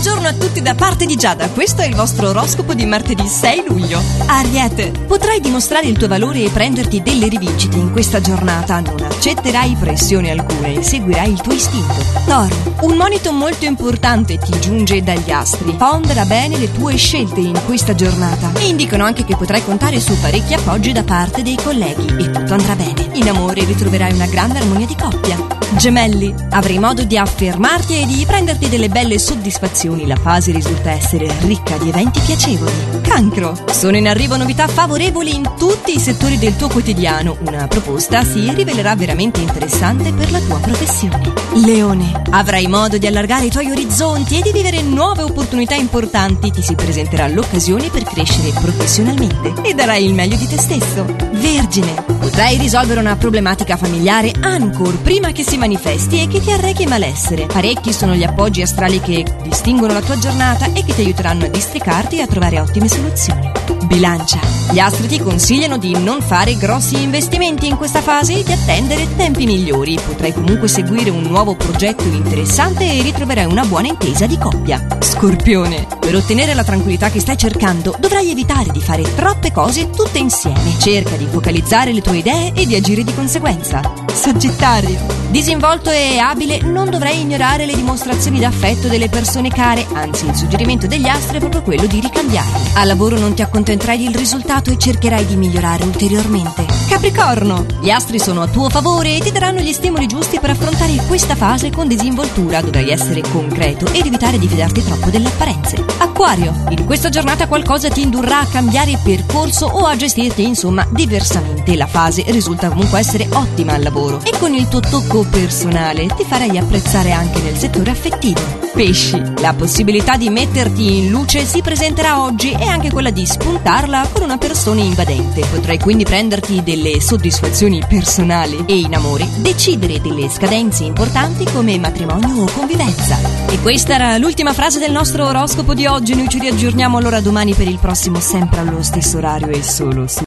Buongiorno a tutti da parte di Giada, questo è il vostro oroscopo di martedì 6 luglio. Ariete, potrai dimostrare il tuo valore e prenderti delle rivincite in questa giornata, non accetterai pressione alcuna e seguirai il tuo istinto. Toro, un monito molto importante ti giunge dagli astri. Pondera bene le tue scelte in questa giornata e indicano anche che potrai contare su parecchi appoggi da parte dei colleghi e tutto andrà bene. In amore ritroverai una grande armonia di coppia. Gemelli, avrai modo di affermarti e di prenderti delle belle soddisfazioni. La fase risulta essere ricca di eventi piacevoli. Cancro, sono in arrivo novità favorevoli in tutti i settori del tuo quotidiano. Una proposta si rivelerà veramente interessante per la tua professione. Leone, avrai modo di allargare i tuoi orizzonti e di vivere nuove opportunità importanti. Ti si presenterà l'occasione per crescere professionalmente e darai il meglio di te stesso. Vergine, potrai risolvere una problematica familiare ancora prima che si manifesti e che ti arrechi malessere. Parecchi sono gli appoggi astrali che distinguono la tua giornata e che ti aiuteranno a districarti e a trovare ottime soluzioni. Bilancia. Gli astri ti consigliano di non fare grossi investimenti in questa fase e di attendere tempi migliori. Potrai comunque seguire un nuovo progetto interessante e ritroverai una buona intesa di coppia. Scorpione. Per ottenere la tranquillità che stai cercando, dovrai evitare di fare troppe cose tutte insieme. Cerca di focalizzare le tue idee e di agire di conseguenza. Sagittario. Disinvolto e abile, non dovrai ignorare le dimostrazioni d'affetto delle persone care, anzi il suggerimento degli astri è proprio quello di ricambiarli. Al lavoro non ti accontenterai del risultato e cercherai di migliorare ulteriormente. Capricorno, gli astri sono a tuo favore e ti daranno gli stimoli giusti per affrontare questa fase con disinvoltura. Dovrai essere concreto ed evitare di fidarti troppo delle apparenze. Acquario, in questa giornata qualcosa ti indurrà a cambiare percorso o a gestirti insomma diversamente. La fase risulta comunque essere ottima al lavoro e con il tuo tocco personale ti farai apprezzare anche nel settore affettivo. Pesci, la possibilità di metterti in luce si presenterà oggi e anche quella di spuntarla con una persona invadente. Potrai quindi prenderti delle soddisfazioni personali e in amore decidere delle scadenze importanti come matrimonio o convivenza. E questa era l'ultima frase del nostro oroscopo di oggi. Noi ci riaggiorniamo allora domani per il prossimo sempre allo stesso orario e solo su